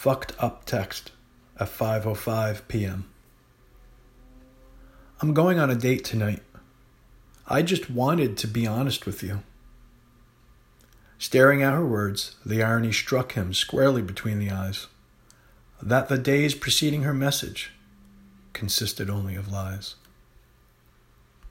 fucked up text at 5:05 p.m. I'm going on a date tonight. I just wanted to be honest with you. Staring at her words, the irony struck him squarely between the eyes that the days preceding her message consisted only of lies.